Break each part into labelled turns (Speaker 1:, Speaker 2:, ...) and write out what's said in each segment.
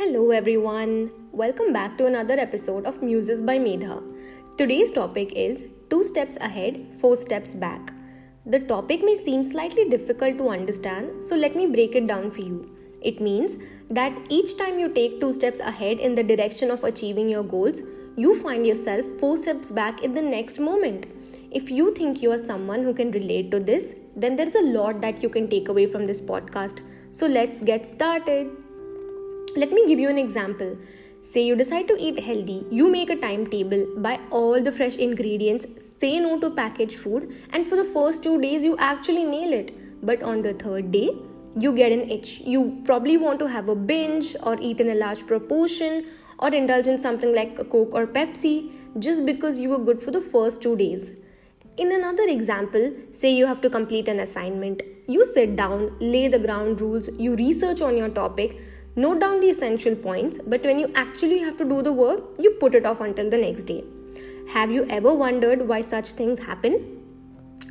Speaker 1: Hello, everyone. Welcome back to another episode of Muses by Medha. Today's topic is Two Steps Ahead, Four Steps Back. The topic may seem slightly difficult to understand, so let me break it down for you. It means that each time you take two steps ahead in the direction of achieving your goals, you find yourself four steps back in the next moment. If you think you are someone who can relate to this, then there's a lot that you can take away from this podcast. So let's get started. Let me give you an example. Say you decide to eat healthy, you make a timetable, buy all the fresh ingredients, say no to packaged food, and for the first two days you actually nail it. But on the third day, you get an itch. You probably want to have a binge or eat in a large proportion or indulge in something like a Coke or Pepsi just because you were good for the first two days. In another example, say you have to complete an assignment. You sit down, lay the ground rules, you research on your topic, note down the essential points, but when you actually have to do the work, you put it off until the next day. Have you ever wondered why such things happen?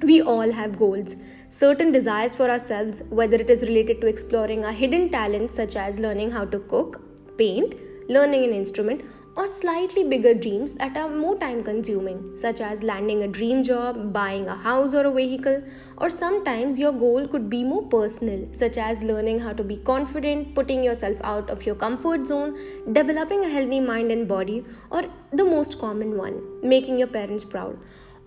Speaker 1: We all have goals, certain desires for ourselves, whether it is related to exploring our hidden talents such as learning how to cook, paint, learning an instrument, or slightly bigger dreams that are more time consuming, such as landing a dream job, buying a house or a vehicle, or sometimes your goal could be more personal, such as learning how to be confident, putting yourself out of your comfort zone, developing a healthy mind and body, or the most common one, making your parents proud.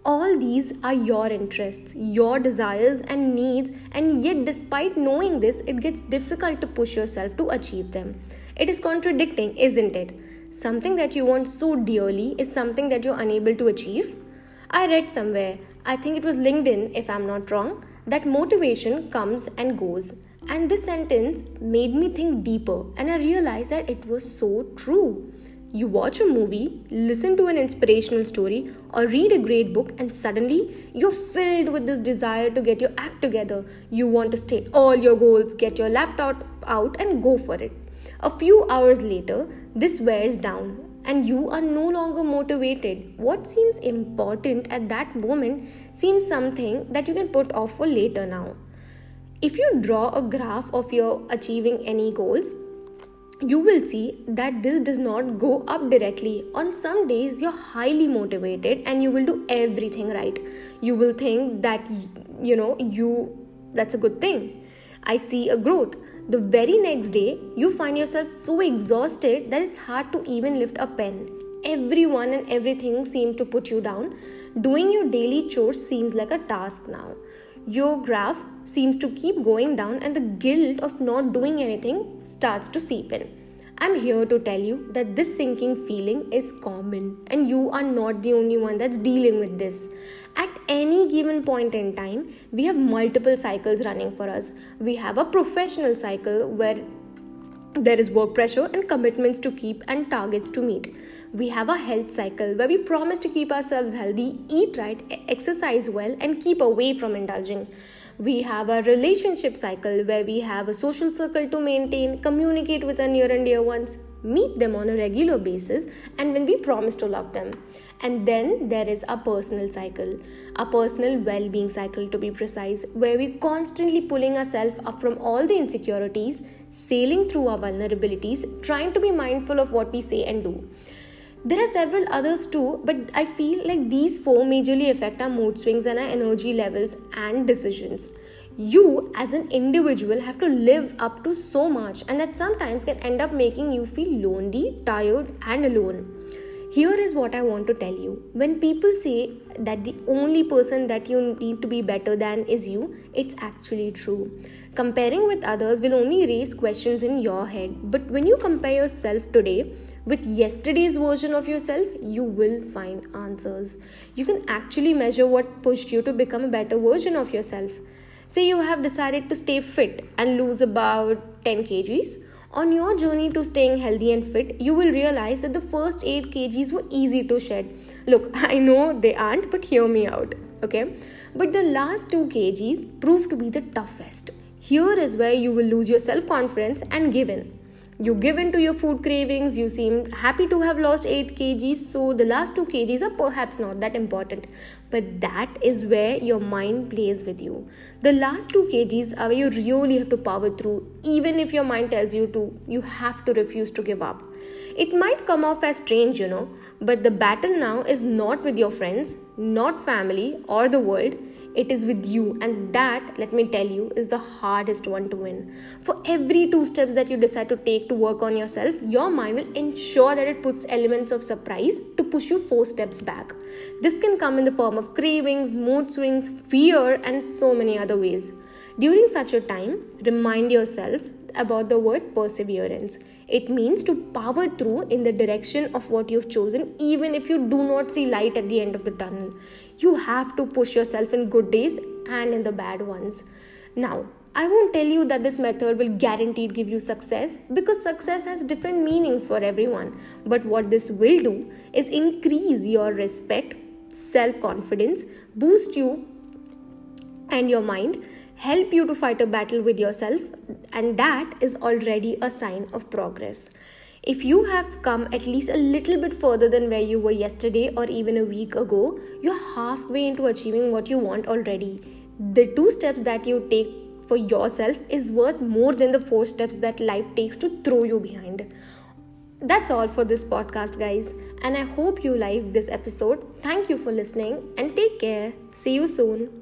Speaker 1: All these are your interests, your desires and needs, and yet, despite knowing this, it gets difficult to push yourself to achieve them. It is contradicting, isn't it? Something that you want so dearly is something that you're unable to achieve. I read somewhere, I think it was LinkedIn if I'm not wrong, that motivation comes and goes. And this sentence made me think deeper, and I realized that it was so true. You watch a movie, listen to an inspirational story, or read a great book, and suddenly you're filled with this desire to get your act together. You want to state all your goals, get your laptop out, and go for it. A few hours later, this wears down, and you are no longer motivated. What seems important at that moment seems something that you can put off for later now. If you draw a graph of your achieving any goals, you will see that this does not go up directly. On some days, you're highly motivated and you will do everything right. You will think that, you know, you that's a good thing. I see a growth. The very next day, you find yourself so exhausted that it's hard to even lift a pen. Everyone and everything seem to put you down. Doing your daily chores seems like a task now. Your graph seems to keep going down, and the guilt of not doing anything starts to seep in. I'm here to tell you that this sinking feeling is common, and you are not the only one that's dealing with this. At any given point in time, we have multiple cycles running for us. We have a professional cycle where there is work pressure and commitments to keep and targets to meet. We have a health cycle where we promise to keep ourselves healthy, eat right, exercise well, and keep away from indulging. We have a relationship cycle where we have a social circle to maintain, communicate with our near and dear ones, meet them on a regular basis, and when we promise to love them. And then there is a personal cycle, a personal well being cycle to be precise, where we're constantly pulling ourselves up from all the insecurities, sailing through our vulnerabilities, trying to be mindful of what we say and do. There are several others too, but I feel like these four majorly affect our mood swings and our energy levels and decisions. You, as an individual, have to live up to so much, and that sometimes can end up making you feel lonely, tired, and alone. Here is what I want to tell you. When people say that the only person that you need to be better than is you, it's actually true. Comparing with others will only raise questions in your head, but when you compare yourself today, with yesterday's version of yourself, you will find answers. You can actually measure what pushed you to become a better version of yourself. Say you have decided to stay fit and lose about 10 kgs. On your journey to staying healthy and fit, you will realize that the first 8 kgs were easy to shed. Look, I know they aren't, but hear me out, okay? But the last 2 kgs proved to be the toughest. Here is where you will lose your self confidence and give in You give in to your food cravings, you seem happy to have lost 8 kgs, so the last 2 kgs are perhaps not that important. But that is where your mind plays with you. The last 2 kgs are where you really have to power through, even if your mind tells you to, you have to refuse to give up. It might come off as strange, you know, but the battle now is not with your friends, not family, or the world it is with you. And that let me tell you is the hardest one to win. For every two steps that you decide to take to work on yourself your mind will ensure that it puts elements of surprise to push you four steps back. This can come in the form of cravings mood swings fear and so many other ways. During such a time remind yourself about the word perseverance. It means to power through in the direction of what you've chosen, even if you do not see light at the end of the tunnel. You have to push yourself in good days and in the bad ones. Now, I won't tell you that this method will guaranteed give you success because success has different meanings for everyone. But what this will do is increase your respect, self confidence, boost you and your mind help you to fight a battle with yourself, and that is already a sign of progress. If you have come at least a little bit further than where you were yesterday or even a week ago, you're halfway into achieving what you want already. The two steps that you take for yourself is worth more than the four steps that life takes to throw you behind. That's all for this podcast, guys, and I hope you liked this episode. Thank you for listening and take care. See you soon.